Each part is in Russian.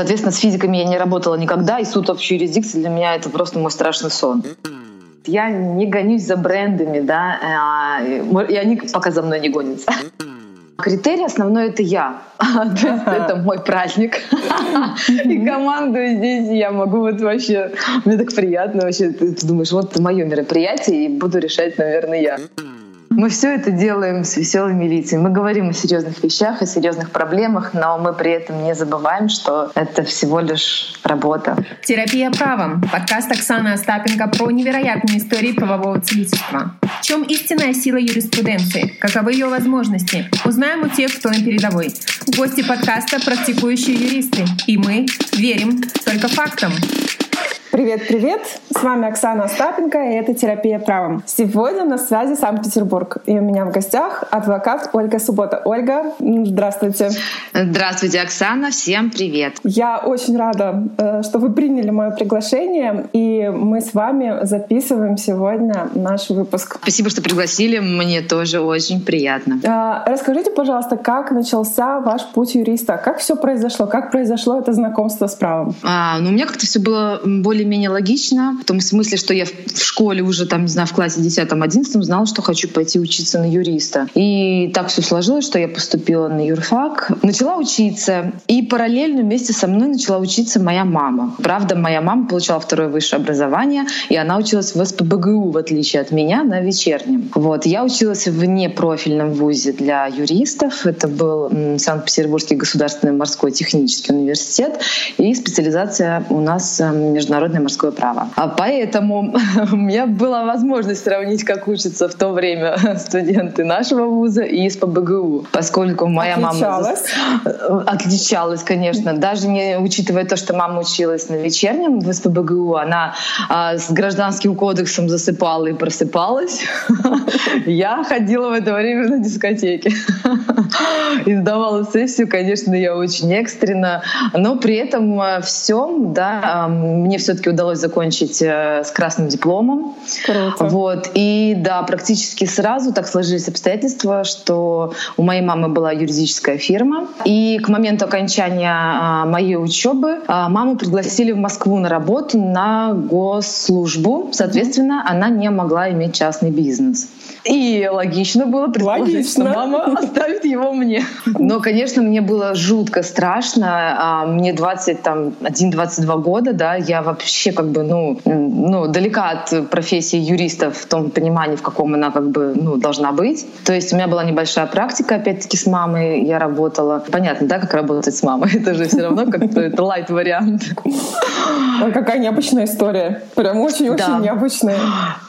Соответственно, с физиками я не работала никогда, и суд общей юрисдикции для меня это просто мой страшный сон. Я не гонюсь за брендами, да, а, и они пока за мной не гонятся. Критерий основной — это я. То есть это мой праздник. И командую здесь я могу вот вообще... Мне так приятно вообще. Ты думаешь, вот это мое мероприятие, и буду решать, наверное, я. Мы все это делаем с веселыми лицами. Мы говорим о серьезных вещах, о серьезных проблемах, но мы при этом не забываем, что это всего лишь работа. Терапия правом. Подкаст Оксаны Остапенко про невероятные истории правового целительства. В чем истинная сила юриспруденции? Каковы ее возможности? Узнаем у тех, кто на передовой. Гости подкаста — практикующие юристы. И мы верим только фактам. Привет-привет! С вами Оксана Остапенко, и это «Терапия правом». Сегодня на связи Санкт-Петербург. И у меня в гостях адвокат Ольга Суббота. Ольга, здравствуйте. Здравствуйте, Оксана. Всем привет. Я очень рада, э, что вы приняли мое приглашение, и мы с вами записываем сегодня наш выпуск. Спасибо, что пригласили. Мне тоже очень приятно. А, расскажите, пожалуйста, как начался ваш путь юриста? Как все произошло? Как произошло это знакомство с правом? А, ну, у меня как-то все было более более-менее логично, в том смысле, что я в школе уже, там, не знаю, в классе 10-11 знала, что хочу пойти учиться на юриста. И так все сложилось, что я поступила на юрфак, начала учиться, и параллельно вместе со мной начала учиться моя мама. Правда, моя мама получала второе высшее образование, и она училась в СПБГУ, в отличие от меня, на вечернем. Вот. Я училась в непрофильном вузе для юристов. Это был Санкт-Петербургский государственный морской технический университет, и специализация у нас международная международное морское право. А поэтому у меня была возможность сравнить, как учатся в то время студенты нашего вуза и из ПБГУ, поскольку моя отличалась. мама отличалась, конечно, даже не учитывая то, что мама училась на вечернем в СПБГУ, она а, с гражданским кодексом засыпала и просыпалась. Я ходила в это время на дискотеке и сдавала сессию, конечно, я очень экстренно, но при этом а, всем, да, а, мне все все-таки удалось закончить э, с красным дипломом. Круто. Вот. И да, практически сразу так сложились обстоятельства, что у моей мамы была юридическая фирма. И к моменту окончания а, моей учебы а, маму пригласили в Москву на работу на госслужбу. Соответственно, она не могла иметь частный бизнес. И логично было предположить, логично. что мама оставит его мне. Но, конечно, мне было жутко страшно. А, мне 21-22 года, да, я вообще как бы, ну, ну, далека от профессии юриста в том понимании, в каком она как бы, ну, должна быть. То есть у меня была небольшая практика, опять-таки, с мамой я работала. Понятно, да, как работать с мамой? Это же все равно как-то это лайт-вариант. Какая необычная история. Прям очень-очень да. необычная.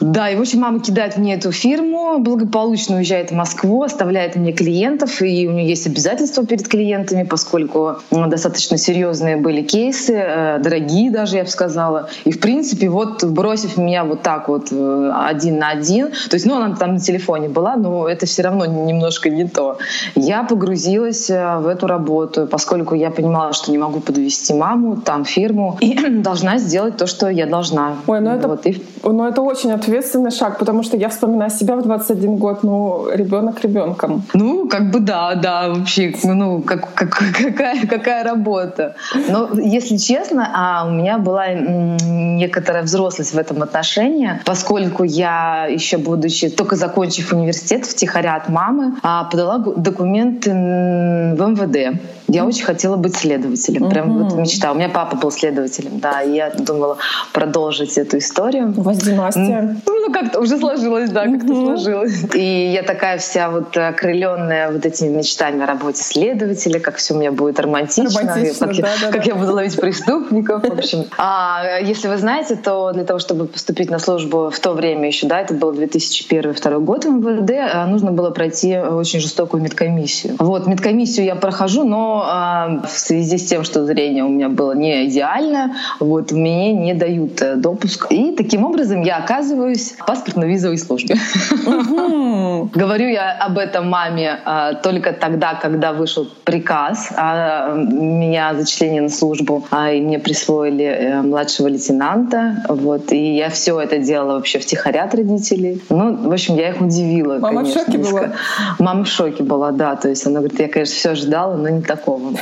Да, и в общем мама кидает мне эту фирму, благополучно уезжает в Москву, оставляет мне клиентов, и у нее есть обязательства перед клиентами, поскольку ну, достаточно серьезные были кейсы, э, дорогие даже, я бы сказала. И, в принципе, вот бросив меня вот так вот э, один на один, то есть, ну, она там на телефоне была, но это все равно немножко не то. Я погрузилась э, в эту работу, поскольку я понимала, что не могу подвести маму, там фирму, и должна сделать то, что я должна. Ой, ну это, вот, и... ну это очень ответственный шаг, потому что я вспоминаю себя в 21 год, ну, ребенок ребенком. Ну, как бы да, да, вообще, ну, как, как, какая, какая работа. Но, если честно, а у меня была некоторая взрослость в этом отношении, поскольку я еще будучи, только закончив университет, втихаря от мамы, а, подала документы в МВД. Я очень хотела быть следователем, прям вот мечта. У меня папа был следователем, да, и я думала продолжить эту историю. У вас династия? Ну, как-то уже сложилось, да, как-то сложилось. И я такая вся вот окрыленная вот этими мечтами о работе следователя, как все у меня будет романтично, романтично как, да, я, да, как да. я буду ловить преступников, в общем. А если вы знаете, то для того, чтобы поступить на службу в то время еще, да, это был 2001-2002 год в МВД, а, нужно было пройти очень жестокую медкомиссию. Вот, медкомиссию я прохожу, но а, в связи с тем, что зрение у меня было не идеальное, вот, мне не дают э, допуск. И таким образом я оказываюсь в паспортно-визовой службе. Говорю я об этом маме а, только тогда, когда вышел приказ о меня зачислении на службу, а, и мне присвоили э, младшего лейтенанта. Вот, и я все это делала вообще втихаря от родителей. Ну, в общем, я их удивила. Мама конечно, в шоке была? Мама в шоке была, да. То есть она говорит, я, конечно, все ожидала, но не такого словом.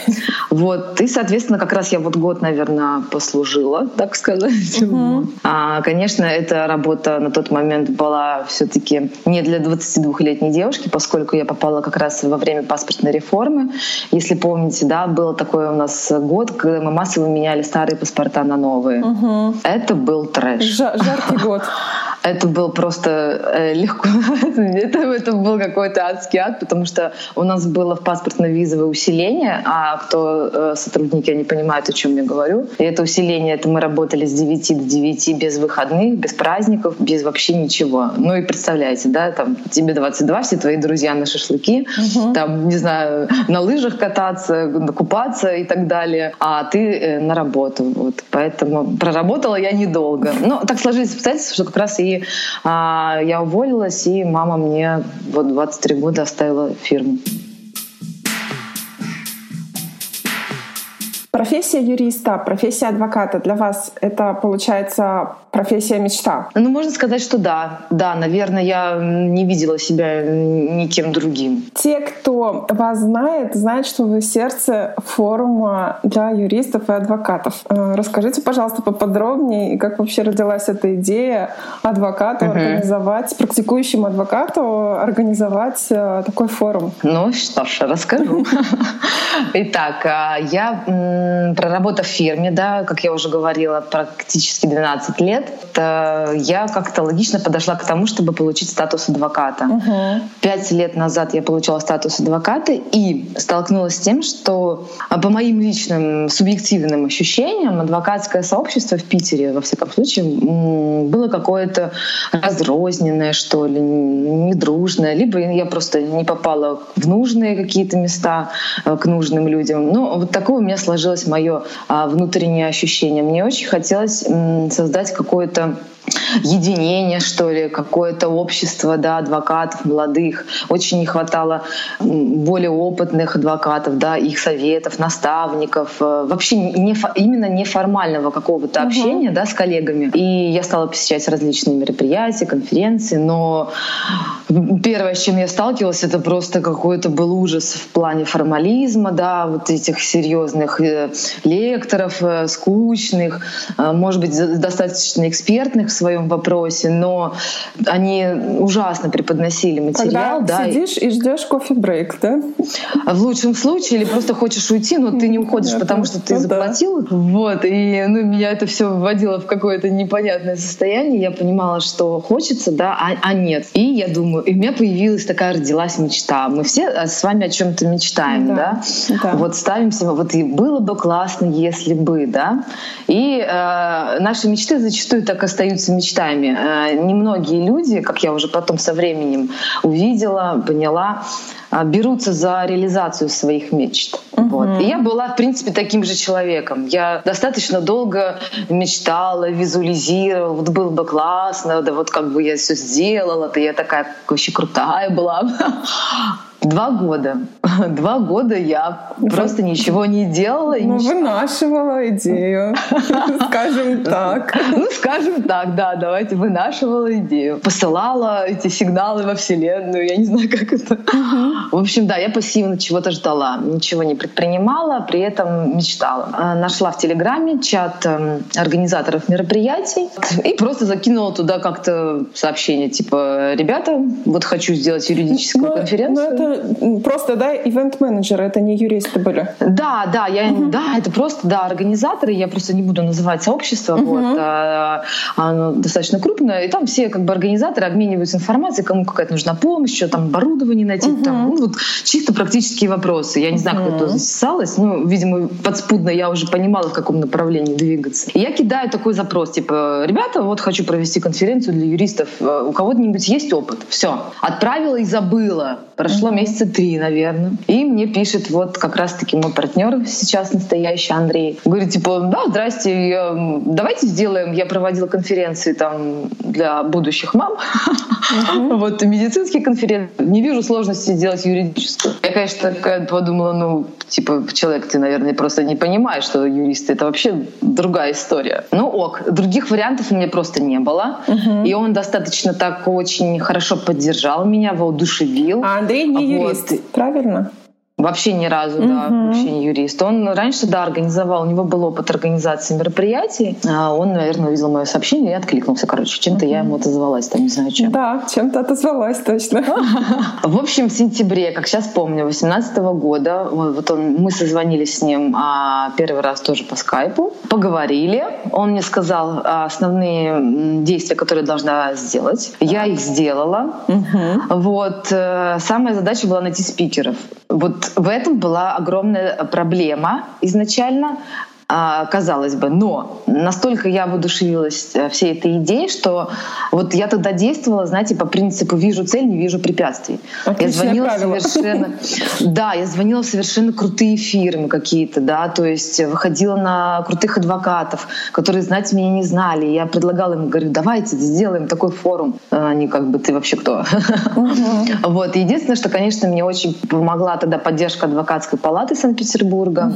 Вот. И, соответственно, как раз я вот год, наверное, послужила, так сказать. Uh-huh. А, конечно, эта работа на тот момент была все таки не для 22-летней девушки, поскольку я попала как раз во время паспортной реформы. Если помните, да, был такой у нас год, когда мы массово меняли старые паспорта на новые. Uh-huh. Это был трэш. жаркий год. Это был просто э, легко. это, это был какой-то адский ад, потому что у нас было в паспортно-визовое усиление, а кто э, сотрудники, они понимают, о чем я говорю. И это усиление, это мы работали с 9 до 9 без выходных, без праздников, без вообще ничего. Ну и представляете, да, там тебе 22, все твои друзья на шашлыки, угу. там, не знаю, на лыжах кататься, купаться и так далее, а ты э, на работу. Вот. Поэтому проработала я недолго. Но так сложились обстоятельства, что как раз и а, я уволилась, и мама мне вот 23 года оставила фирму. Профессия юриста, профессия адвоката для вас это получается профессия мечта? Ну, можно сказать, что да. Да, наверное, я не видела себя никем другим. Те, кто вас знает, знают, что вы сердце форума для юристов и адвокатов. Э, расскажите, пожалуйста, поподробнее, как вообще родилась эта идея адвокату угу. организовать, практикующему адвокату организовать э, такой форум? Ну что ж, расскажу. Итак, а, я проработав в фирме, да, как я уже говорила, практически 12 лет, я как-то логично подошла к тому, чтобы получить статус адвоката. Угу. Пять лет назад я получила статус адвоката и столкнулась с тем, что а, по моим личным субъективным ощущениям адвокатское сообщество в Питере, во всяком случае, было какое-то разрозненное, что ли, недружное, либо я просто не попала в нужные какие-то места э, к нужным людям. Ну, вот такое у меня сложилось мое а, внутреннее ощущение. Мне очень хотелось создать какое-то единение, что ли, какое-то общество да, адвокатов молодых. Очень не хватало более опытных адвокатов, да, их советов, наставников, э, вообще не, именно неформального какого-то общения угу. да, с коллегами. И я стала посещать различные мероприятия, конференции, но первое, с чем я сталкивалась, это просто какой-то был ужас в плане формализма, да, вот этих серьезных э, лекторов, э, скучных, может быть, достаточно экспертных в своем вопросе, но они ужасно преподносили материал. Когда да, сидишь и ждешь кофе-брейк, да? В лучшем случае, или просто хочешь уйти, но ты не уходишь, это, потому что ты ну, заплатил. Да. Вот, и ну, меня это все вводило в какое-то непонятное состояние. Я понимала, что хочется, да, а, а нет. И я думаю, и у меня появилась такая, родилась мечта. Мы все а, с вами о чем-то мечтаем, да? да? да. Вот ставим себе, вот и было бы классно, если бы, да? И э, наши мечты зачастую так остаются являются мечтами. Э, немногие люди, как я уже потом со временем увидела, поняла, э, берутся за реализацию своих мечт. Угу. Вот. И я была, в принципе, таким же человеком. Я достаточно долго мечтала, визуализировала, вот было бы классно, да вот как бы я все сделала, да я такая вообще крутая была. Два года. Два года я просто ничего не делала. Ну, вынашивала идею, скажем так. Ну, скажем так, да, давайте вынашивала идею. Посылала эти сигналы во Вселенную, я не знаю, как это. В общем, да, я пассивно чего-то ждала, ничего не предпринимала, при этом мечтала. А, нашла в Телеграме чат эм, организаторов мероприятий и просто закинула туда как-то сообщение, типа, ребята, вот хочу сделать юридическую но, конференцию. Но просто, да, ивент-менеджеры, это не юристы были? Да, да, я, угу. да, это просто, да, организаторы, я просто не буду называть сообщество, угу. вот, а, оно достаточно крупное, и там все как бы организаторы обмениваются информацией, кому какая-то нужна помощь, что там оборудование найти, угу. там, ну, вот чисто практические вопросы. Я не знаю, кто это записалась, ну, видимо, подспудно я уже понимала, в каком направлении двигаться. И я кидаю такой запрос, типа, ребята, вот хочу провести конференцию для юристов, э, у кого-нибудь есть опыт? Все. Отправила и забыла. Прошло месяца три, наверное. И мне пишет вот как раз-таки мой партнер сейчас настоящий Андрей. Говорит, типа, да, здрасте, я, давайте сделаем. Я проводила конференции там для будущих мам. Вот медицинские конференции. Не вижу сложности сделать юридическую. Я, конечно, подумала, ну, типа, человек, ты, наверное, просто не понимаешь, что юристы — это вообще другая история. Ну ок, других вариантов у меня просто не было. И он достаточно так очень хорошо поддержал меня, воодушевил. А Андрей не юрист, правильно? Вообще ни разу, угу. да, вообще не юрист. Он раньше, да, организовал, у него был опыт организации мероприятий. А он, наверное, увидел мое сообщение и откликнулся. Короче, чем-то угу. я ему отозвалась, там не знаю чем. Да, чем-то отозвалась, точно. В общем, в сентябре, как сейчас помню, 2018 года, вот он, мы созвонились с ним а, первый раз тоже по скайпу, поговорили. Он мне сказал основные действия, которые должна сделать. Я их сделала. Угу. Вот. Э, самая задача была найти спикеров. Вот в этом была огромная проблема изначально. А, казалось бы. Но настолько я воодушевилась э, всей этой идеей, что вот я тогда действовала, знаете, по принципу «вижу цель, не вижу препятствий». Отличное я звонила правило. совершенно... Да, я звонила в совершенно крутые фирмы какие-то, да, то есть выходила на крутых адвокатов, которые, знаете, меня не знали. Я предлагала им, говорю, давайте сделаем такой форум. Они как бы, ты вообще кто? Вот. Единственное, что, конечно, мне очень помогла тогда поддержка адвокатской палаты Санкт-Петербурга.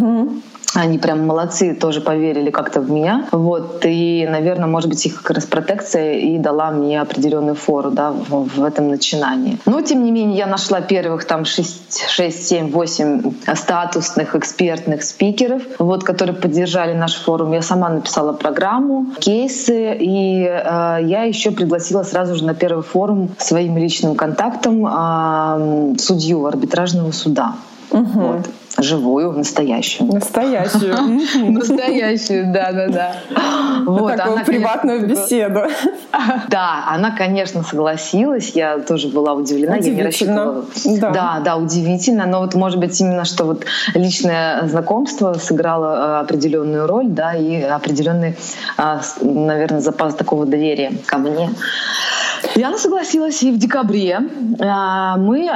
Они прям молодцы, тоже поверили как-то в меня. Вот. И, наверное, может быть, их как раз протекция и дала мне определенную фору да, в, в этом начинании. Но, тем не менее, я нашла первых там 6, 6 7, 8 статусных экспертных спикеров, вот, которые поддержали наш форум. Я сама написала программу, кейсы, и э, я еще пригласила сразу же на первый форум своим личным контактом э, судью арбитражного суда. Угу. Вот живую, настоящую. Настоящую. Настоящую, да-да-да. Вот, Такую приватную беседу. Да, она, конечно, согласилась. Я тоже была удивлена. Я не рассчитывала. Да, да, удивительно. Но вот, может быть, именно что вот личное знакомство сыграло э, определенную роль, да, и определенный, э, наверное, запас такого доверия ко мне. Она согласилась, и в декабре э, мы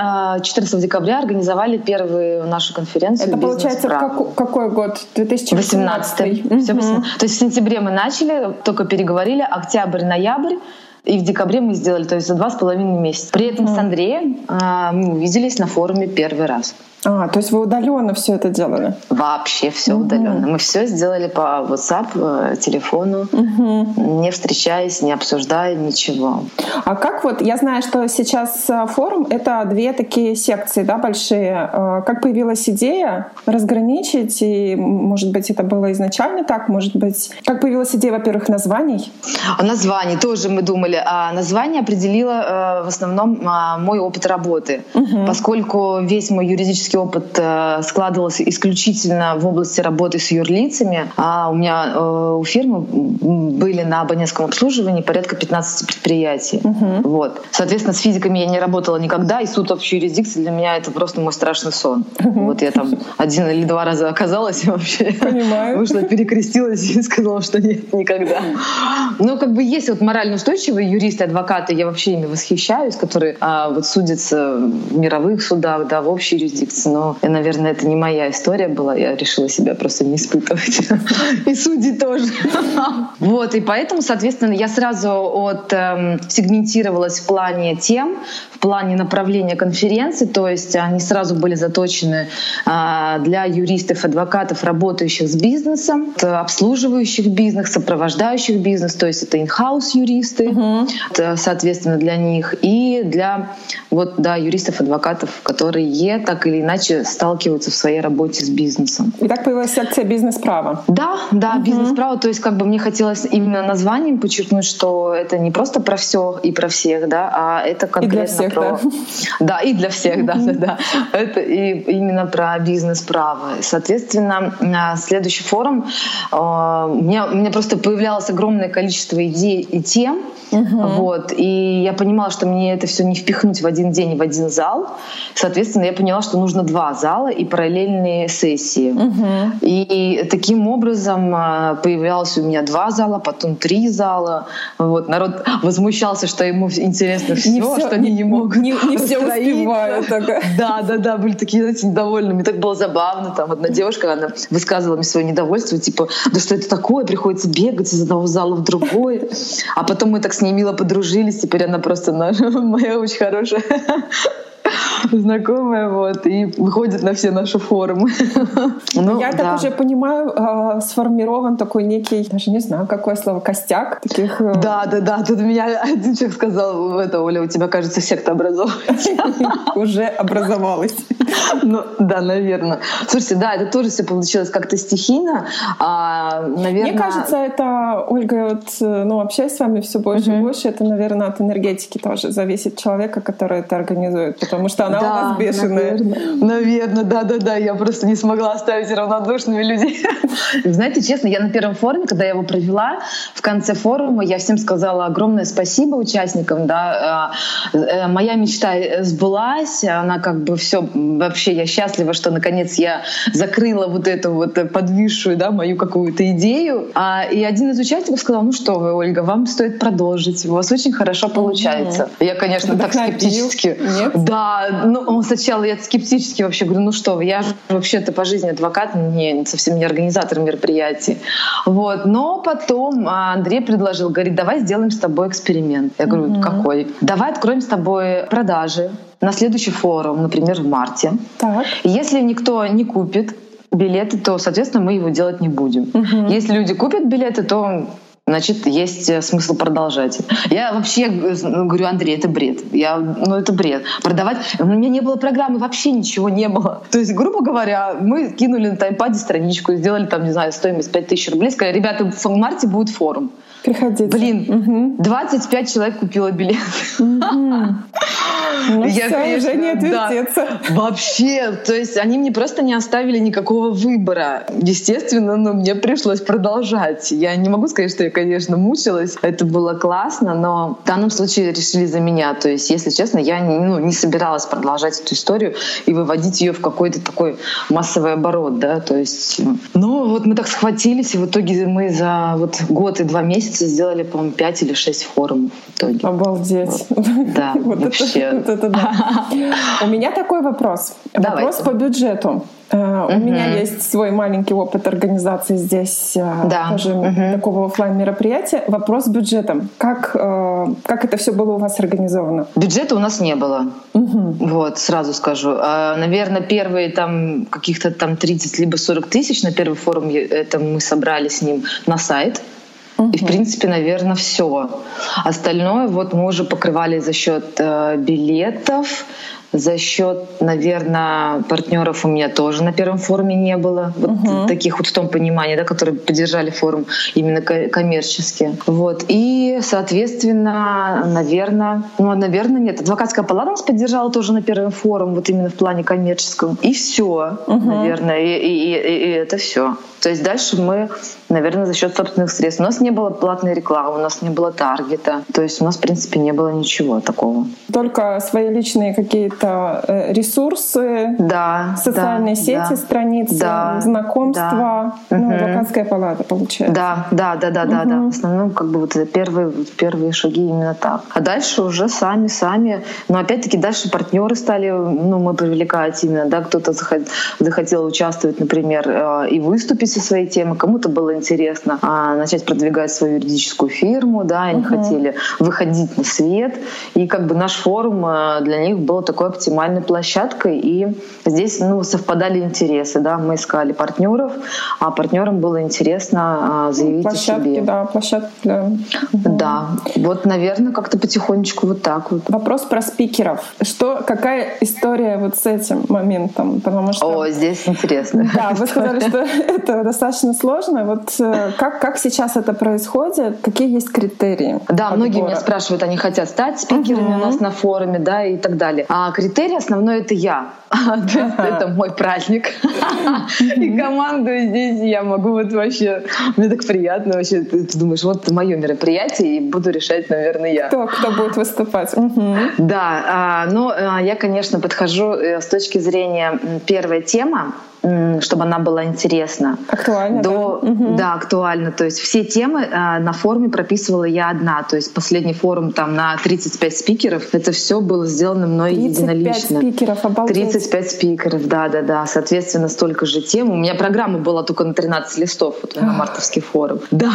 14 декабря организовали первую нашу конференцию. Это получается как, какой год? 2018. 18. Угу. Все 18. То есть в сентябре мы начали, только переговорили, октябрь, ноябрь. И в декабре мы сделали, то есть за два с половиной месяца. При этом mm. с Андреем э, мы увиделись на форуме первый раз. А, то есть вы удаленно все это делали? Вообще все угу. удаленно. Мы все сделали по WhatsApp, э, телефону, угу. не встречаясь, не обсуждая ничего. А как вот, я знаю, что сейчас э, форум — это две такие секции, да, большие. Э, как появилась идея разграничить, и, может быть, это было изначально так, может быть... Как появилась идея, во-первых, названий? О названии тоже мы думали. А название определило в основном а, мой опыт работы, угу. поскольку весь мой юридический практический опыт э, складывался исключительно в области работы с юрлицами. А у меня э, у фирмы были на абонентском обслуживании порядка 15 предприятий. Угу. Вот. Соответственно, с физиками я не работала никогда, и суд общей юрисдикции для меня это просто мой страшный сон. Угу. Вот я там один или два раза оказалась и вообще Понимаю. вышла, перекрестилась и сказала, что нет, никогда. Но как бы есть вот морально устойчивые юристы, адвокаты, я вообще ими восхищаюсь, которые а, вот судятся в мировых судах, да, в общей юрисдикции но, наверное, это не моя история была. Я решила себя просто не испытывать. И судьи тоже. Вот, и поэтому, соответственно, я сразу от эм, сегментировалась в плане тем, в плане направления конференции, то есть они сразу были заточены э, для юристов, адвокатов, работающих с бизнесом, обслуживающих бизнес, сопровождающих бизнес, то есть это in-house юристы, угу. соответственно, для них, и для вот, да, юристов, адвокатов, которые так или иначе сталкиваются в своей работе с бизнесом. И так появилась секция бизнес-права. Да, да, угу. бизнес-право. То есть как бы мне хотелось именно названием подчеркнуть, что это не просто про все и про всех, да, а это конкретно и для всех, про... Да. да, и для всех, да, да, да. Это и именно про бизнес-право. Соответственно, следующий форум а, у меня, у меня просто появлялось огромное количество идей и тем, Угу. Вот. И я понимала, что мне это все не впихнуть в один день и в один зал. Соответственно, я поняла, что нужно два зала и параллельные сессии. Угу. И таким образом а, появлялось у меня два зала, потом три зала. Вот. Народ возмущался, что ему интересно все, не все что они не могут. Не, не все успевают. Да, да, да, были такие, знаете, недовольны. Мне так было забавно. Там одна девушка, она высказывала мне свое недовольство, типа, да что это такое, приходится бегать из одного зала в другой. А потом мы так с ней мило подружились, теперь она просто наша, моя очень хорошая знакомая, вот, и выходит на все наши форумы. Ну, Я так уже понимаю, а, сформирован такой некий, даже не знаю, какое слово, костяк таких... Э, да, да, да. Тут меня один человек сказал, это, Оля, у тебя, кажется, секта образовалась. Уже образовалась. Ну, да, наверное. Слушайте, да, это тоже все получилось как-то стихийно. А, наверное... Мне кажется, это, Ольга, вот, э, ну, общаясь с вами все больше и больше, это, наверное, от энергетики тоже зависит человека, который это организует, потому что она да, у нас бешеная. Наверное, наверное, да-да-да. Я просто не смогла оставить равнодушными людей. Знаете, честно, я на первом форуме, когда я его провела, в конце форума я всем сказала огромное спасибо участникам. Да. Э, э, моя мечта сбылась, она как бы все вообще я счастлива, что наконец я закрыла вот эту вот подвисшую, да, мою какую-то идею. А, и один из участников сказал, ну что вы, Ольга, вам стоит продолжить, у вас очень хорошо получается. Mm-hmm. Я, конечно, так скептически. Нет? Да, ну сначала я скептически вообще говорю, ну что я же вообще-то по жизни адвокат, не, совсем не организатор мероприятий. Вот. Но потом а, Андрей предложил, говорит, давай сделаем с тобой эксперимент. Я говорю, mm-hmm. какой? Давай откроем с тобой продажи на следующий форум, например, в марте. Так. Если никто не купит билеты, то, соответственно, мы его делать не будем. Угу. Если люди купят билеты, то значит, есть э, смысл продолжать. Я вообще ну, говорю, Андрей, это бред. Я, ну, это бред. Продавать... У меня не было программы, вообще ничего не было. То есть, грубо говоря, мы кинули на таймпаде страничку, сделали там, не знаю, стоимость 5000 рублей, сказали, ребята, в марте будет форум. Приходите. Блин, угу. 25 человек купило билет. Угу. Ну, я, все, конечно, уже не отвертеться. Да, вообще, то есть они мне просто не оставили никакого выбора. Естественно, но мне пришлось продолжать. Я не могу сказать, что я, конечно, мучилась. Это было классно, но в данном случае решили за меня. То есть, если честно, я ну, не собиралась продолжать эту историю и выводить ее в какой-то такой массовый оборот, да, то есть, ну, вот мы так схватились, и в итоге мы за вот год и два месяца сделали, по-моему, пять или шесть форумов в итоге. Обалдеть. Да, вообще это да. У меня такой вопрос. Вопрос по бюджету. Uh, У меня есть свой маленький опыт организации здесь, э, да. тоже uh такого офлайн мероприятия. Вопрос с бюджетом. Как, uh, как это все было у вас организовано? Бюджета у нас не было. uh Вот, сразу скажу. А, наверное, первые там каких-то там 30 либо 40 тысяч на первый форум это мы собрали с ним на сайт. И, в принципе, наверное, все. Остальное вот мы уже покрывали за счет э, билетов, за счет, наверное, партнеров у меня тоже на первом форуме не было. Вот угу. таких вот в том понимании, да, которые поддержали форум именно коммерчески. Вот. И, соответственно, наверное, ну, наверное, нет. Адвокатская палата нас поддержала тоже на первом форуме, вот именно в плане коммерческом. И все, угу. наверное. И, и, и, и это все. То есть дальше мы, наверное, за счет собственных средств. У нас не было платной рекламы, у нас не было таргета. То есть у нас, в принципе, не было ничего такого. Только свои личные какие-то э, ресурсы, да, социальные да, сети, да, страницы, да, знакомства, да. ну, угу. адвокатская палата, получается. Да, да, да, да, угу. да, да. В основном, как бы вот это первые, первые шаги именно так. А дальше уже сами, сами. Но опять-таки дальше партнеры стали, ну, мы привлекать именно, да, кто-то захотел участвовать, например, э, и выступить со своей темы, кому-то было интересно а, начать продвигать свою юридическую фирму, да, они uh-huh. хотели выходить на свет, и как бы наш форум а, для них был такой оптимальной площадкой, и здесь ну, совпадали интересы, да, мы искали партнеров, а партнерам было интересно а, заявить площадки, о себе. Да, площадки для... Uh-huh. Да, вот, наверное, как-то потихонечку вот так вот. Вопрос про спикеров. Что, какая история вот с этим моментом? Потому что... О, здесь интересно. Да, вы сказали, что это достаточно сложно. Вот э, как, как сейчас это происходит? Какие есть критерии? Да, отбора? многие меня спрашивают, они хотят стать спикерами uh-huh. у нас на форуме, да, и так далее. А критерий основной — это я. То есть это мой праздник. И команду здесь я могу вот вообще... Мне так приятно вообще. Ты думаешь, вот мое мероприятие, и буду решать, наверное, я. Кто, кто будет выступать. Да, а, но а, я, конечно, подхожу э, с точки зрения первая тема, чтобы она была интересна. Актуальна. До, да? Угу. да, актуально. То есть все темы э, на форуме прописывала я одна. То есть последний форум там на 35 спикеров. Это все было сделано мной 35 единолично. спикеров, обалдеть. 35 спикеров, да, да, да. Соответственно, столько же тем. У меня программа была только на 13 листов вот, на мартовский форум. Да.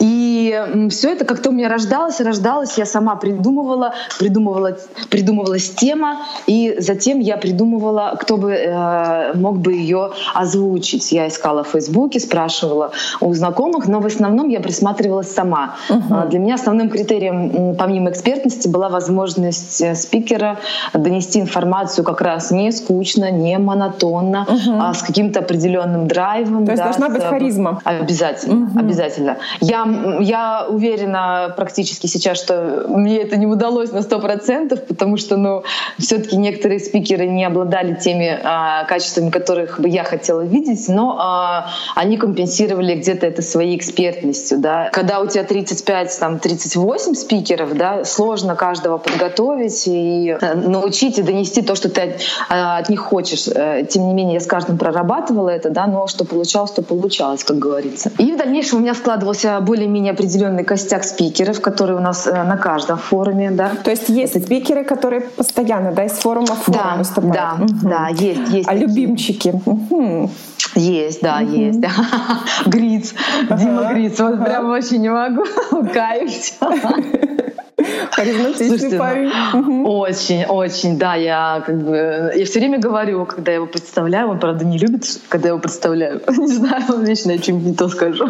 И И все это как-то у меня рождалось, рождалось, я сама придумывала, придумывала, придумывалась тема, и затем я придумывала, кто бы э, мог бы ее озвучить. Я искала в Фейсбуке, спрашивала у знакомых, но в основном я присматривалась сама. Uh-huh. Для меня основным критерием, помимо экспертности, была возможность э, спикера донести информацию как раз не скучно, не монотонно, uh-huh. а с каким-то определенным драйвом. То есть да, должна быть харизма. Обязательно, uh-huh. обязательно. Я, я уверена практически сейчас, что мне это не удалось на сто процентов, потому что, ну, все-таки некоторые спикеры не обладали теми а, качествами, которых бы я хотела видеть, но а, они компенсировали где-то это своей экспертностью, да. Когда у тебя 35, там, 38 спикеров, да, сложно каждого подготовить и э, научить и донести то, что ты от, а, от них хочешь. Э, тем не менее, я с каждым прорабатывала это, да, но что получалось, то получалось, как говорится. И в дальнейшем у меня складывался более-менее определенный костяк спикеров, которые у нас э, на каждом форуме, да. То есть есть это... спикеры, которые постоянно, да, из форума в форум да, выступают? Да, угу. да, есть, есть. А такие. любимчики? Угу. Есть, да, угу. есть. Гриц, Дима Гриц. Вот прям очень не могу. Каюсь. Харизматичный ну, парень. Очень, очень, да. Я как бы я все время говорю, когда я его представляю, он правда не любит, когда я его представляю. Не знаю, он вечно о чем не то скажу.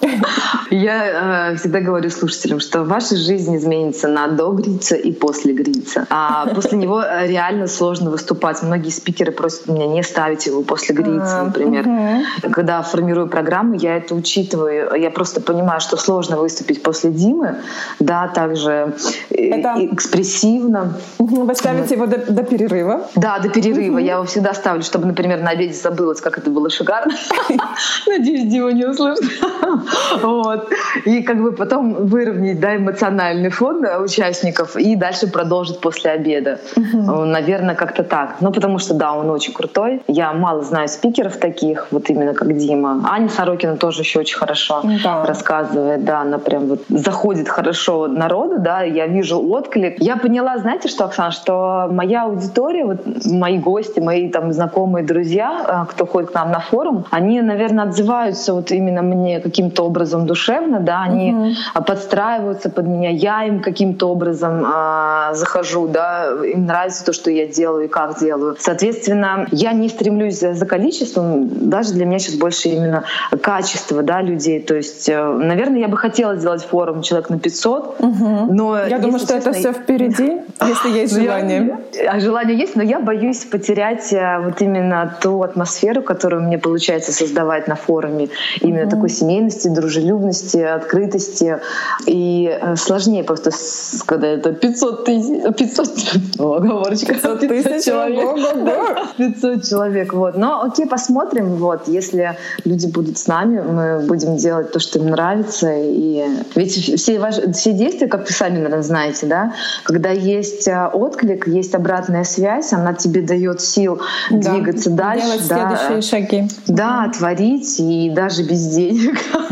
Я э, всегда говорю слушателям, что ваша жизнь изменится на до Грица и после Грица. А после него реально сложно выступать. Многие спикеры просят меня не ставить его после Грица, а, например. Когда формирую программу, я это учитываю. Я просто понимаю, что сложно выступить после Димы. Да, также это... экспрессивно. Вы ставите его до, до перерыва? Да, до перерыва. Я его всегда ставлю, чтобы, например, на обеде забылось, как это было шикарно. Надеюсь, Дима не услышит. Вот. И как бы потом выровнять да, эмоциональный фон участников и дальше продолжить после обеда. Наверное, как-то так. Ну, потому что, да, он очень крутой. Я мало знаю спикеров таких, вот именно как Дима. Аня Сорокина тоже еще очень хорошо рассказывает. Да, она прям вот заходит хорошо народу, да, я вижу отклик. Я поняла, знаете что, Оксана, что моя аудитория, вот мои гости, мои там знакомые, друзья, э, кто ходит к нам на форум, они, наверное, отзываются вот именно мне каким-то образом душевно, да, они угу. подстраиваются под меня, я им каким-то образом э, захожу, да, им нравится то, что я делаю и как делаю. Соответственно, я не стремлюсь за, за количеством, даже для меня сейчас больше именно качество, да, людей. То есть, э, наверное, я бы хотела сделать форум человек на 500, угу. но я думаю, что честно, это все впереди, если есть ну, желание. А желание есть, но я боюсь потерять э, вот именно ту атмосферу, которую мне получается создавать на форуме. Именно mm-hmm. такой семейности, дружелюбности, открытости. И э, сложнее просто, когда это 500 тысяч... 500... Оговорочка. 500 тысяч человек. 500 человек. Вот. Но окей, посмотрим. Вот. Если люди будут с нами, мы будем делать то, что им нравится. И ведь все, ваши, все действия, как вы сами, наверное, знаете, да, когда есть а, отклик, есть обратная связь, она тебе дает сил да. двигаться дальше. Делать да, следующие шаги. Да, творить и даже без денег.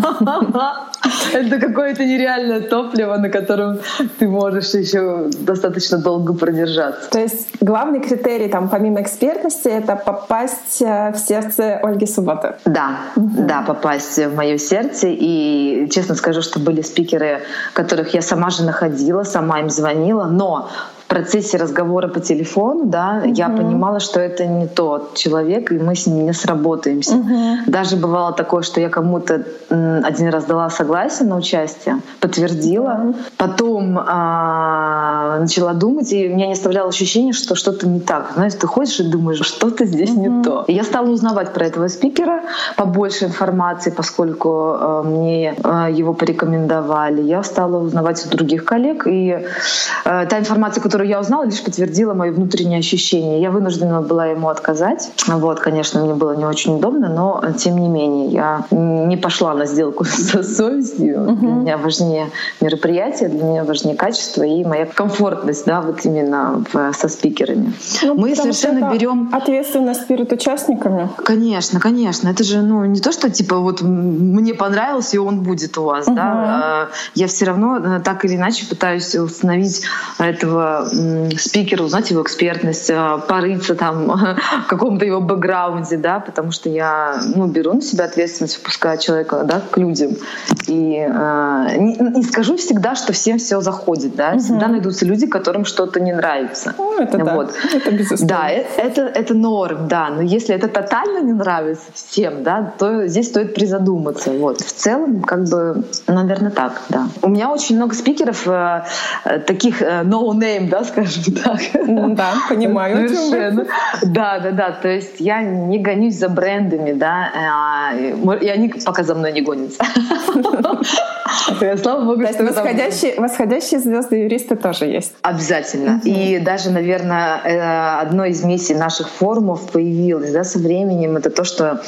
Это какое-то нереальное топливо, на котором ты можешь еще достаточно долго продержаться. То есть главный критерий, там, помимо экспертности, это попасть э, в сердце Ольги Субботы. Да, да, попасть в мое сердце. И честно скажу, что были спикеры, которых я сама же находила, сама им звонила, но процессе разговора по телефону, да, угу. я понимала, что это не тот человек, и мы с ним не сработаемся. Угу. Даже бывало такое, что я кому-то один раз дала согласие на участие, подтвердила, угу. потом а, начала думать, и у меня не оставляло ощущение, что что-то не так. Знаешь, ты ходишь и думаешь, что-то здесь угу. не то. И я стала узнавать про этого спикера побольше информации, поскольку а, мне а, его порекомендовали. Я стала узнавать у других коллег, и а, та информация, которую которую я узнала, лишь подтвердила мои внутренние ощущения. Я вынуждена была ему отказать. Вот, конечно, мне было не очень удобно, но тем не менее я не пошла на сделку со совестью. Угу. Для меня важнее мероприятие, для меня важнее качество и моя комфортность, да, вот именно в, со спикерами. Ну, Мы совершенно берем ответственность перед участниками. Конечно, конечно. Это же ну не то, что типа вот мне понравилось и он будет у вас, угу. да. Я все равно э, так или иначе пытаюсь установить этого спикера, узнать его экспертность, э, порыться там в каком-то его бэкграунде, да, потому что я ну, беру на себя ответственность, выпуская человека да, к людям. И э, не, не скажу всегда, что всем все заходит, да, угу. всегда найдутся люди, которым что-то не нравится. Ну, это вот. да, это безусловно. Да, это, это, это норм, да, но если это тотально не нравится всем, да, то здесь стоит призадуматься. Вот. В целом, как бы, наверное, так, да. У меня очень много спикеров, э, э таких э, no-name, да, скажем так. Да, понимаю. Совершенно. Да, да, да. То есть я не гонюсь за брендами, да, э, и они пока за мной не гонятся. Слава богу, То есть восходящие, восходящие звезды юристы тоже есть. Обязательно. И даже, наверное, э, одной из миссий наших форумов появилось да, со временем, это то, что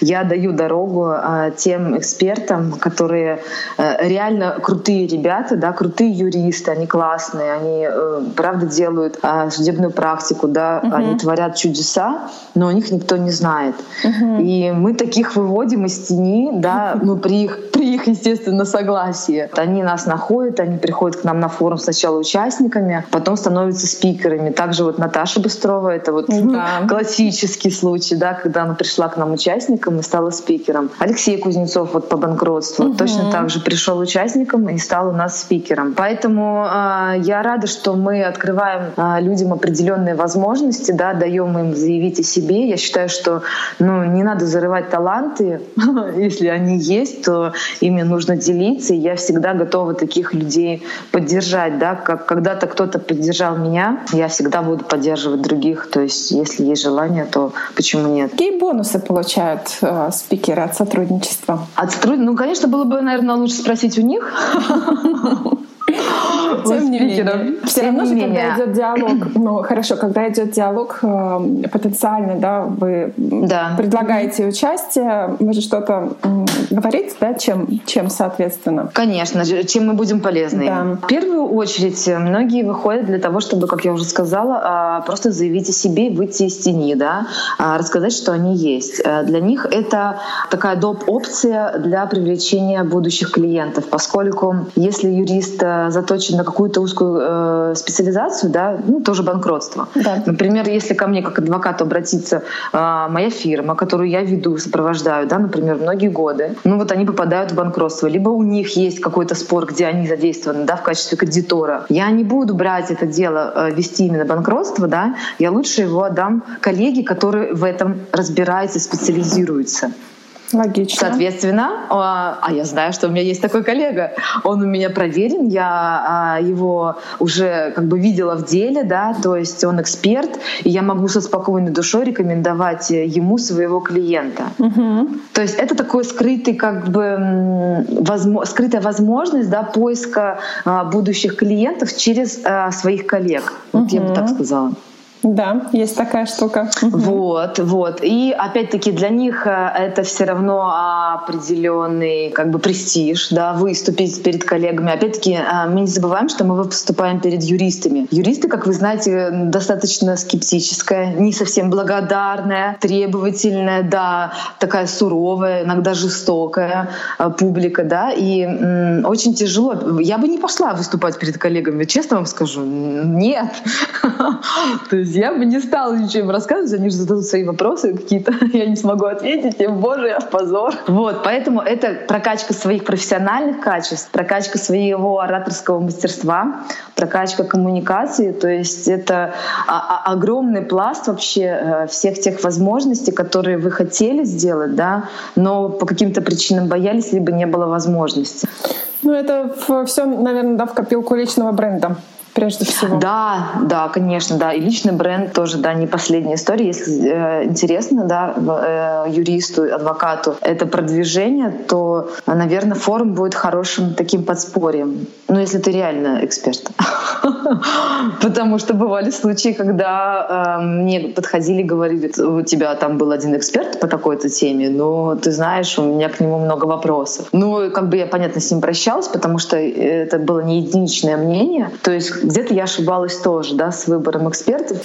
я даю дорогу э, тем экспертам, которые реально крутые ребята, да, крутые юристы, они классные, они правда делают судебную практику, да, uh они творят чудеса, но о них никто не знает. uh И мы таких выводим из тени, да, ну при их, при их, естественно, согласии. Они нас находят, они приходят к нам на форум сначала участниками, потом становятся спикерами. Также вот Наташа Быстрова, это вот да. классический случай, да, когда она пришла к нам участником и стала спикером. Алексей Кузнецов вот по банкротству угу. точно так же пришел участником и стал у нас спикером. Поэтому э, я рада, что мы открываем э, людям определенные возможности, да, даем им заявить о себе. Я считаю, что ну, не надо зарывать таланты, если они есть, то ими нужно делиться. И я всегда готова таких людей поддержать, да, как когда-то кто-то поддержал меня, я всегда буду поддерживать других. То есть, если есть желание, то почему нет? Какие бонусы получают э, спикеры от сотрудничества? От сотрудничества? Ну, конечно, было бы, наверное, лучше спросить у них. Тем не менее. Все равно же, когда идет диалог, ну хорошо, когда идет диалог э, потенциально, да, вы предлагаете участие, вы же что-то говорите, да, чем, чем соответственно? Конечно, чем мы будем полезны. Да. В первую очередь, многие выходят для того, чтобы, как я уже сказала, а, просто заявить о себе и выйти из тени, да, а, рассказать, что они есть. Э, для них это такая доп. опция для привлечения будущих клиентов, поскольку если юрист э, заточен на какую-то узкую э, специализацию, да, ну, тоже банкротство. Да. Например, если ко мне как адвокату обратиться э, моя фирма, которую я веду, сопровождаю, да, например, многие годы, ну вот они попадают в банкротство, либо у них есть какой-то спор, где они задействованы, да, в качестве кредитора. Я не буду брать это дело, э, вести именно банкротство, да, я лучше его отдам коллеге, который в этом разбирается, специализируется. Логично. Соответственно, а, а я знаю, что у меня есть такой коллега, он у меня проверен, я а, его уже как бы видела в деле, да, то есть он эксперт, и я могу со спокойной душой рекомендовать ему своего клиента. Угу. То есть это такой скрытый как бы возможно, скрытая возможность, да, поиска а, будущих клиентов через своих коллег. Вот угу. я бы так сказала. Да, есть такая штука. Вот, вот. И опять-таки для них э, это все равно определенный как бы престиж, да, выступить перед коллегами. Опять-таки э, мы не забываем, что мы выступаем перед юристами. Юристы, как вы знаете, достаточно скептическая, не совсем благодарная, требовательная, да, такая суровая, иногда жестокая э, публика, да, и м, очень тяжело. Я бы не пошла выступать перед коллегами, честно вам скажу, нет. То есть я бы не стала ничего им рассказывать, они же зададут свои вопросы какие-то, я не смогу ответить, им, боже, я в позор. Вот, поэтому это прокачка своих профессиональных качеств, прокачка своего ораторского мастерства, прокачка коммуникации, то есть это огромный пласт вообще э, всех тех возможностей, которые вы хотели сделать, да, но по каким-то причинам боялись, либо не было возможности. Ну, это все, наверное, да, в копилку личного бренда прежде всего. Да, да, конечно, да. И личный бренд тоже, да, не последняя история. Если э, интересно, да, э, юристу, адвокату это продвижение, то, наверное, форум будет хорошим таким подспорьем. Ну, если ты реально эксперт. Потому что бывали случаи, когда э, мне подходили, говорили, у тебя там был один эксперт по такой-то теме, но ты знаешь, у меня к нему много вопросов. Ну, как бы я, понятно, с ним прощалась, потому что это было не единичное мнение. То есть где-то я ошибалась тоже, да, с выбором экспертов.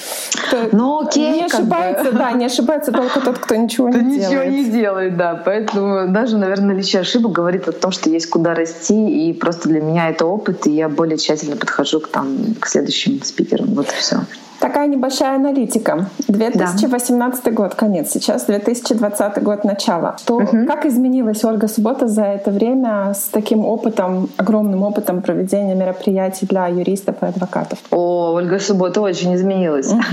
Но окей, не ошибается, бы. да, не ошибается только тот, кто ничего кто не делает. ничего не делает, да. Поэтому даже, наверное, наличие ошибок говорит о том, что есть куда расти, и просто для меня это опыт, и я более тщательно подхожу к, там, к следующим спикерам. Вот и все. Такая небольшая аналитика. 2018 да. год, конец. Сейчас 2020 год, начало. То, угу. Как изменилась Ольга Суббота за это время с таким опытом, огромным опытом проведения мероприятий для юристов и адвокатов? О, Ольга Суббота очень изменилась.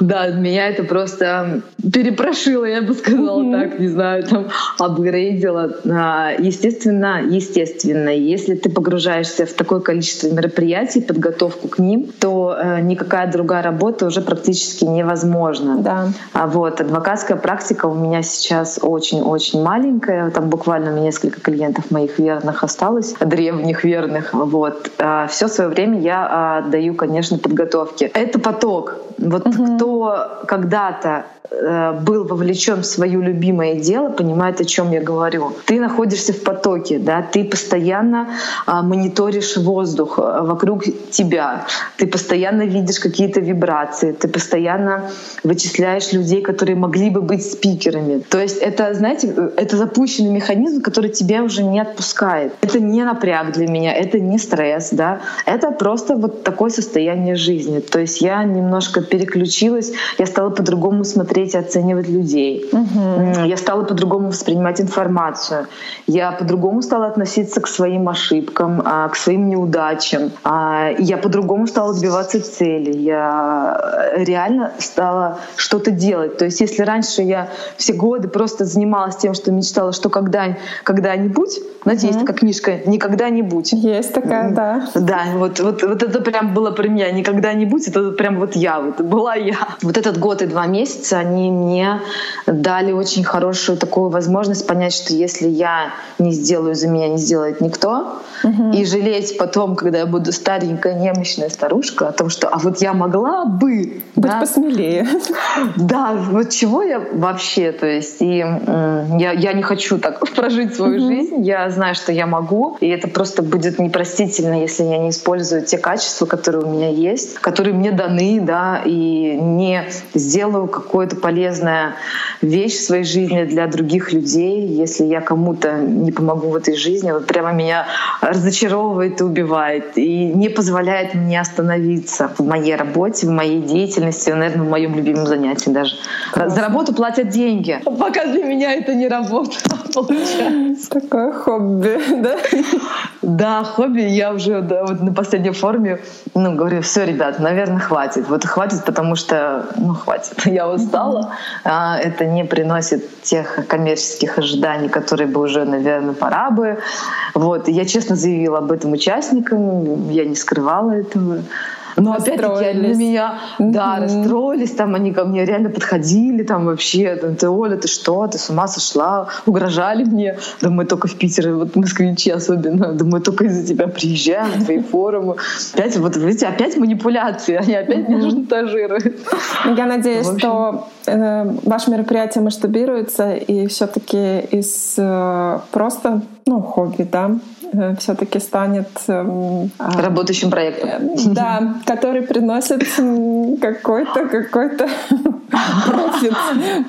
Да, меня это просто перепрошило, я бы сказала так, не знаю, там апгрейдила. Естественно, естественно, если ты погружаешься в такое количество мероприятий, подготовку к ним, то э, никакая другая работа уже практически невозможна. Да. А вот адвокатская практика у меня сейчас очень-очень маленькая. Там буквально несколько клиентов моих верных осталось, древних верных. Вот. А все свое время я отдаю, конечно, подготовке. Это поток. Вот угу. кто когда-то Э, был вовлечен в свое любимое дело, понимает, о чем я говорю. Ты находишься в потоке, да, ты постоянно а, мониторишь воздух э, вокруг тебя, ты постоянно видишь какие-то вибрации, ты постоянно вычисляешь людей, которые могли бы быть спикерами. То есть это, знаете, это запущенный механизм, который тебя уже не отпускает. Это не напряг для меня, это не стресс, да, это просто вот такое состояние жизни. То есть я немножко переключилась, я стала по-другому смотреть смотреть и оценивать людей. Угу. Я стала по-другому воспринимать информацию. Я по-другому стала относиться к своим ошибкам, а, к своим неудачам. А, я по-другому стала добиваться цели. Я реально стала что-то делать. То есть если раньше я все годы просто занималась тем, что мечтала, что когда, когда-нибудь, знаете, угу. есть такая книжка «Никогда-нибудь». Есть такая, да. Да, вот, вот, вот это прям было про меня. «Никогда-нибудь» — это прям вот я, вот была я. Вот этот год и два месяца, они мне дали очень хорошую такую возможность понять, что если я не сделаю за меня, не сделает никто, угу. и жалеть потом, когда я буду старенькая немощная старушка, о том, что а вот я могла бы быть да? посмелее. Да, вот чего я вообще, то есть и я, я не хочу так прожить свою угу. жизнь, я знаю, что я могу, и это просто будет непростительно, если я не использую те качества, которые у меня есть, которые мне даны, да, и не сделаю какое-то полезная вещь в своей жизни для других людей, если я кому-то не помогу в этой жизни, вот прямо меня разочаровывает и убивает, и не позволяет мне остановиться моей работе, в моей деятельности, наверное, в моем любимом занятии даже. Классно. За работу платят деньги. Пока для меня это не работа, получается. Такое хобби, да? Да, хобби. Я уже да, вот на последней форме ну, говорю, все, ребят, наверное, хватит. Вот хватит, потому что, ну, хватит. Я устала. А, это не приносит тех коммерческих ожиданий, которые бы уже, наверное, пора бы. Вот. И я честно заявила об этом участникам. Я не скрывала этого. Но опять-таки они на меня, mm-hmm. да, расстроились, там они ко мне реально подходили, там вообще, там, ты, Оля, ты что, ты с ума сошла, угрожали мне. Думаю, только в Питере, вот москвичи особенно, думаю, только из-за тебя приезжаем, твои форумы. Опять, вот, видите, опять манипуляции, они опять меня шантажируют. Я надеюсь, что э, ваше мероприятие масштабируется и все-таки из э, просто ну, хобби, да, все-таки станет эм, а, работающим проектом. Э, да, который приносит какой-то какой-то профит.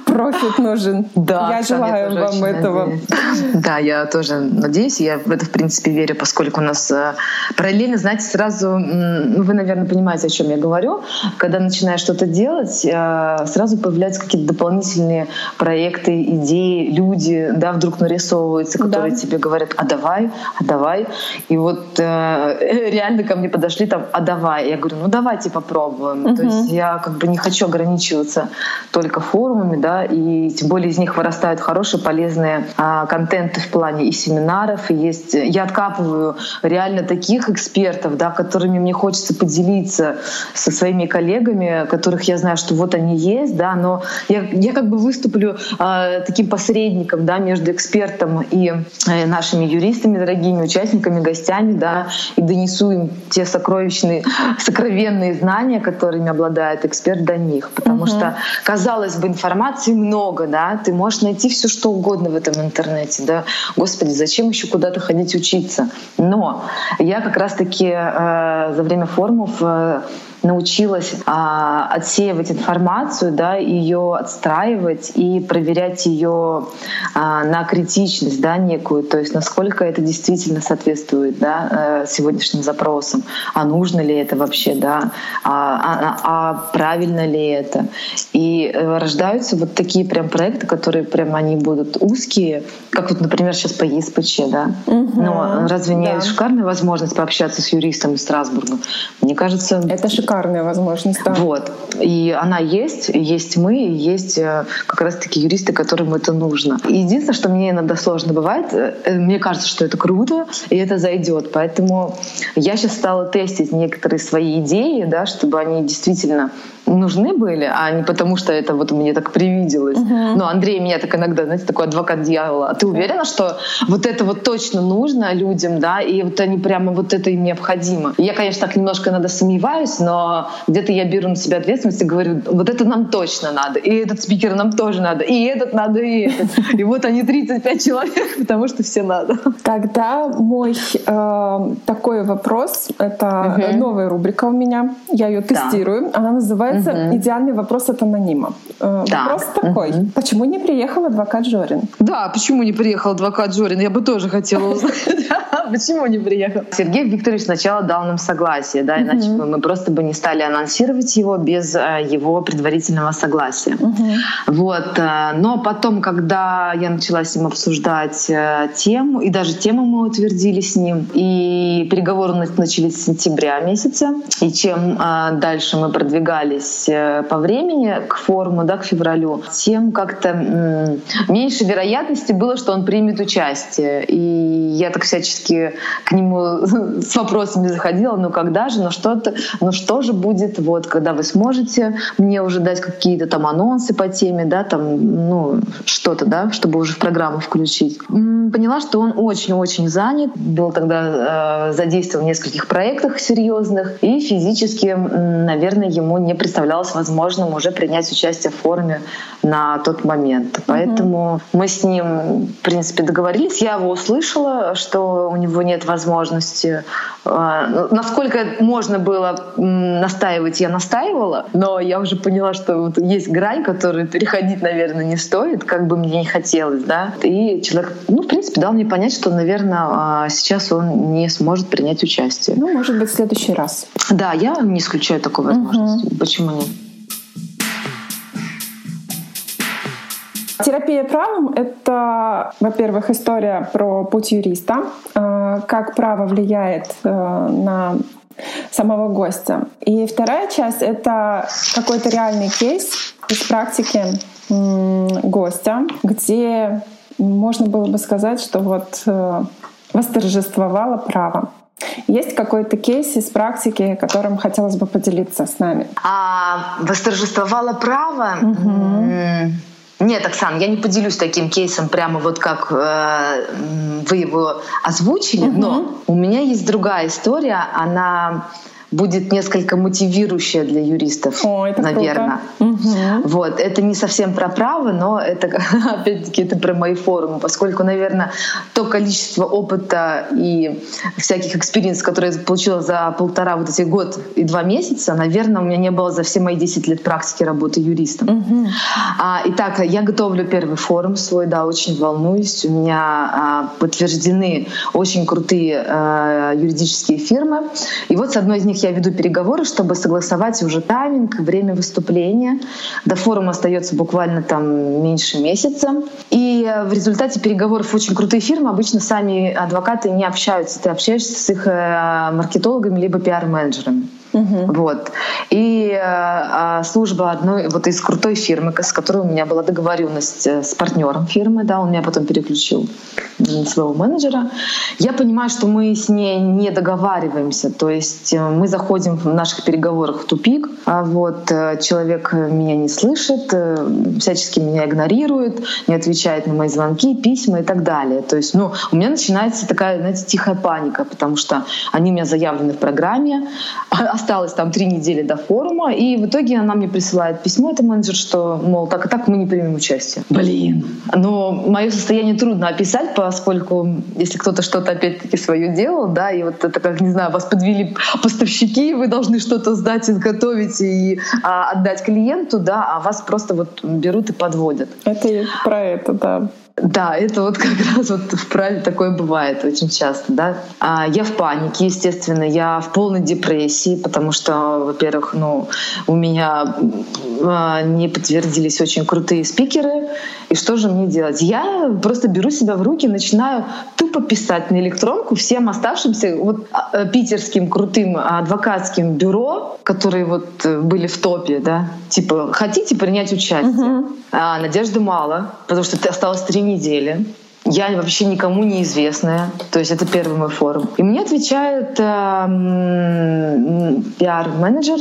Профит нужен. Да, я желаю я вам этого. Надеюсь. Да, я тоже надеюсь. Я в это, в принципе, верю, поскольку у нас э, параллельно, знаете, сразу, вы, наверное, понимаете, о чем я говорю. Когда начинаешь что-то делать, сразу появляются какие-то дополнительные проекты, идеи, люди, да, вдруг нарисовываются, которые да. тебе говорят, а давай, а давай. И вот э, реально ко мне подошли там, а давай. Я говорю, ну давайте попробуем. Uh-huh. То есть я как бы не хочу ограничиваться только форумами, да, и тем более из них вырастают хорошие, полезные а, контенты в плане и семинаров, и есть... Я откапываю реально таких экспертов, да, которыми мне хочется поделиться со своими коллегами, которых я знаю, что вот они есть, да, но я, я как бы выступлю а, таким посредником, да, между экспертом и э, нашими юристами, дорогими участниками, гостями, да, и донесу им те сокровищные, сокровенные знания, которыми обладает эксперт до них. Потому угу. что, казалось бы, информации много, да, ты можешь найти все что угодно в этом интернете, да. Господи, зачем еще куда-то ходить учиться? Но я как раз-таки э, за время форумов э, научилась а, отсеивать информацию, да, ее отстраивать и проверять ее а, на критичность, да, некую, то есть насколько это действительно соответствует, да, э, сегодняшним запросам, а нужно ли это вообще, да, а, а, а правильно ли это. И э, рождаются вот такие прям проекты, которые прям они будут узкие, как вот, например, сейчас по ЕСПЧ, да. Угу, Но разве не да. шикарная возможность пообщаться с юристом из Страсбурга? Мне кажется, это шикарно шикарная возможность. Да. Вот. И она есть, есть мы, есть э, как раз-таки юристы, которым это нужно. Единственное, что мне иногда сложно бывает, э, мне кажется, что это круто, и это зайдет. Поэтому я сейчас стала тестить некоторые свои идеи, да, чтобы они действительно нужны были, а не потому, что это вот мне так привиделось. Uh-huh. Но Андрей меня так иногда, знаете, такой адвокат дьявола. А ты уверена, что вот это вот точно нужно людям, да, и вот они прямо вот это им необходимо? я, конечно, так немножко иногда сомневаюсь, но где-то я беру на себя ответственность и говорю, вот это нам точно надо, и этот спикер нам тоже надо, и этот надо, и этот. И вот они 35 человек, потому что все надо. Тогда мой э, такой вопрос, это uh-huh. новая рубрика у меня, я ее тестирую, да. она называется угу. «Идеальный вопрос от анонима». Э, да. Вопрос такой. Угу. Почему не приехал адвокат Жорин? Да, почему не приехал адвокат Жорин? Я бы тоже хотела узнать. Почему не приехал? Сергей Викторович сначала дал нам согласие, да, иначе мы просто бы не стали анонсировать его без э, его предварительного согласия. Вот. Э, но потом, когда я начала с ним обсуждать тему, и даже тему мы утвердили с ним, и переговоры начались с сентября месяца, и чем дальше мы продвигались э, по времени к форуму, да, к февралю, тем как-то меньше вероятности было, что он примет участие. И я так всячески к нему с вопросами заходила, ну когда же, ну что-то, ну что же будет, вот, когда вы сможете мне уже дать какие-то там анонсы по теме, да, там, ну, что-то, да, чтобы уже в программу включить. Поняла, что он очень-очень занят, был тогда э, задействован в нескольких проектах серьезных, и физически, наверное, ему не представлялось возможным уже принять участие в форуме на тот момент. Поэтому mm-hmm. мы с ним, в принципе, договорились. Я его услышала, что у него нет возможности. А, насколько можно было настаивать, я настаивала, но я уже поняла, что вот есть грань, которую переходить, наверное, не стоит, как бы мне не хотелось, да. И человек, ну, в принципе, дал мне понять, что, наверное, а, сейчас он не сможет принять участие. Ну, может быть, в следующий раз. Да, я не исключаю такой возможности. Угу. Почему нет? Терапия правом — это, во-первых, история про путь юриста, э, как право влияет э, на самого гостя. И вторая часть — это какой-то реальный кейс из практики гостя, где можно было бы сказать, что вот э, восторжествовало право. Есть какой-то кейс из практики, которым хотелось бы поделиться с нами? А, восторжествовало право? Угу. Нет, Оксан, я не поделюсь таким кейсом прямо вот как э, вы его озвучили, угу. но у меня есть другая история, она будет несколько мотивирующая для юристов, О, это наверное. Угу. Вот это не совсем про право, но это опять-таки это про мои форумы, поскольку, наверное, то количество опыта и всяких experience ов, которые я получила за полтора вот эти год и два месяца, наверное, у меня не было за все мои 10 лет практики работы юристом. Угу. А, итак, я готовлю первый форум свой, да, очень волнуюсь. У меня а, подтверждены очень крутые а, юридические фирмы. И вот с одной из них них я веду переговоры, чтобы согласовать уже тайминг, время выступления. До форума остается буквально там меньше месяца. И в результате переговоров очень крутые фирмы обычно сами адвокаты не общаются. Ты общаешься с их э, маркетологами либо пиар-менеджерами. Угу. Вот. И э, служба одной вот из крутой фирмы, с которой у меня была договоренность э, с партнером фирмы, да, он меня потом переключил своего менеджера. Я понимаю, что мы с ней не договариваемся, то есть э, мы заходим в наших переговорах в тупик, а вот человек меня не слышит, всячески меня игнорирует, не отвечает на мои звонки, письма и так далее. То есть, ну, у меня начинается такая, знаете, тихая паника, потому что они у меня заявлены в программе, осталось там три недели до форума, и в итоге она мне присылает письмо, это менеджер, что, мол, так и так мы не примем участие. Блин. Но мое состояние трудно описать, поскольку если кто-то что-то опять-таки свое делал, да, и вот это как, не знаю, вас подвели поставщики, вы должны что-то сдать, изготовить и а, отдать клиенту, да, а вас просто вот берут и подводят. Это про это, да. Да, это вот как раз вот в праве такое бывает очень часто, да. А я в панике, естественно, я в полной депрессии, потому что, во-первых, ну, у меня а, не подтвердились очень крутые спикеры, и что же мне делать? Я просто беру себя в руки, начинаю тупо писать на электронку всем оставшимся вот а, э, питерским крутым адвокатским бюро, которые вот э, были в топе, да, типа хотите принять участие? Угу. А, надежды мало, потому что осталось три недели. Я вообще никому не известная. То есть это первый мой форум. И мне отвечает э, пиар-менеджер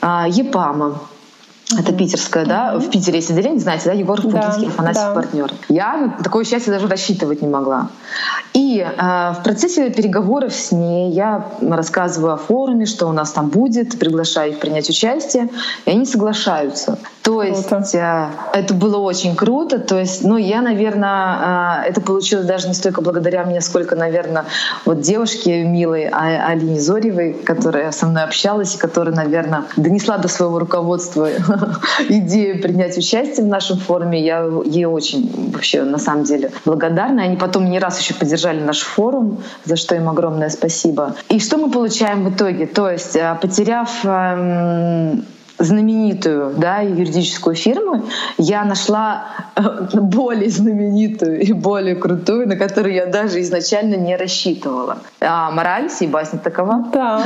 э, Епама. Это питерская, да? В Питере есть отделение, знаете, да? Егор Путинский, да, Афанасьев да. партнер. Я на такое счастье даже рассчитывать не могла. И э, в процессе переговоров с ней я рассказываю о форуме, что у нас там будет, приглашаю их принять участие, и они соглашаются. То есть круто. Э, это было очень круто. То есть, ну, я, наверное, э, это получилось даже не столько благодаря мне, сколько, наверное, вот девушке милой а, Алине Зоревой, которая со мной общалась и которая, наверное, донесла до своего руководства идею принять участие в нашем форуме. Я ей очень вообще на самом деле благодарна. Они потом не раз еще поддержали наш форум, за что им огромное спасибо. И что мы получаем в итоге? То есть, э, потеряв эм, знаменитую да, юридическую фирму, я нашла э, более знаменитую и более крутую, на которую я даже изначально не рассчитывала. А мораль сей басни такова. Да,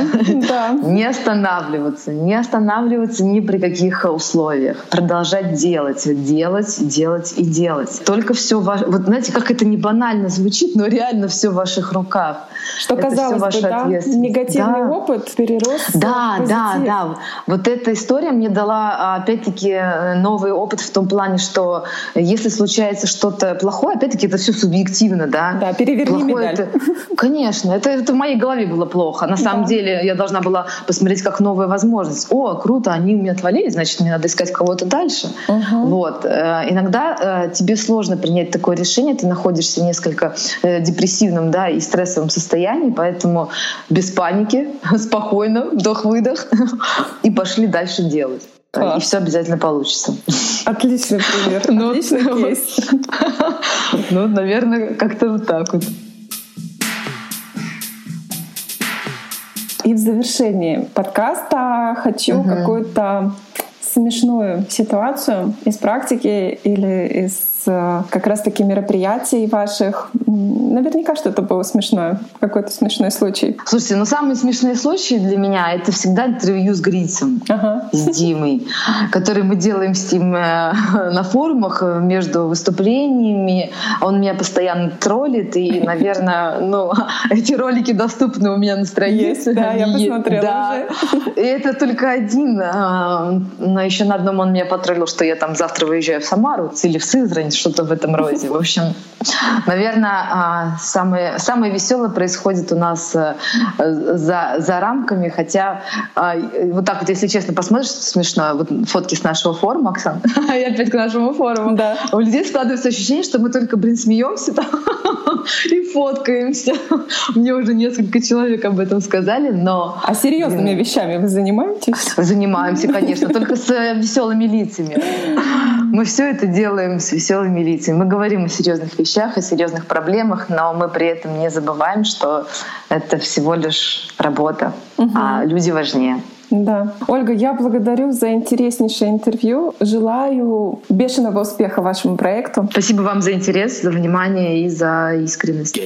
да. Не останавливаться, не останавливаться ни при каких условиях. Продолжать делать, делать, делать и делать. Только все ваше... Вот знаете, как это не банально звучит, но реально все в ваших руках. Что это казалось бы, да, негативный да. опыт перерос Да, да, да. Вот эта история мне дала, опять-таки, новый опыт в том плане, что если случается что-то плохое, опять-таки, это все субъективно, да. Да, переверни плохое медаль. Это, конечно, это, это в моей голове было плохо. На самом да. деле я должна была посмотреть как новая возможность. О, круто, они у меня отвалились, значит, мне надо искать кого-то дальше. Угу. Вот. Э, иногда э, тебе сложно принять такое решение, ты находишься в несколько э, депрессивном, да, и стрессовом состоянии, поэтому без паники, спокойно, вдох-выдох, и пошли дальше делать. Класс. И все обязательно получится. Отличный пример. Ну, Отличный кейс. Ну, наверное, как-то вот так вот. И в завершении подкаста хочу угу. какую-то смешную ситуацию из практики или из Э, как раз-таки мероприятий ваших. Наверняка что-то было смешное, какой-то смешной случай. Слушайте, ну самый смешной случай для меня — это всегда интервью с Грицем, ага. с Димой, который мы делаем с ним э, на форумах э, между выступлениями. Он меня постоянно троллит, и, наверное, ну, эти ролики доступны у меня на странице. Есть, да, я посмотрела да. уже. И это только один. Но еще на одном он меня потроллил, что я там завтра выезжаю в Самару или в Сызрань, что-то в этом роде. В общем, наверное, а, самое, самое веселое происходит у нас э, за, за рамками, хотя а, вот так вот, если честно, посмотришь, смешно, вот фотки с нашего форума, Оксан, и опять к нашему форуму, да. у людей складывается ощущение, что мы только, блин, смеемся там и фоткаемся. Мне уже несколько человек об этом сказали, но... А серьезными вещами вы занимаетесь? Занимаемся, конечно, только с э, веселыми лицами. Мы все это делаем с веселыми лицами. Мы говорим о серьезных вещах, о серьезных проблемах, но мы при этом не забываем, что это всего лишь работа, угу. а люди важнее. Да. Ольга, я благодарю за интереснейшее интервью. Желаю бешеного успеха вашему проекту. Спасибо вам за интерес, за внимание и за искренность.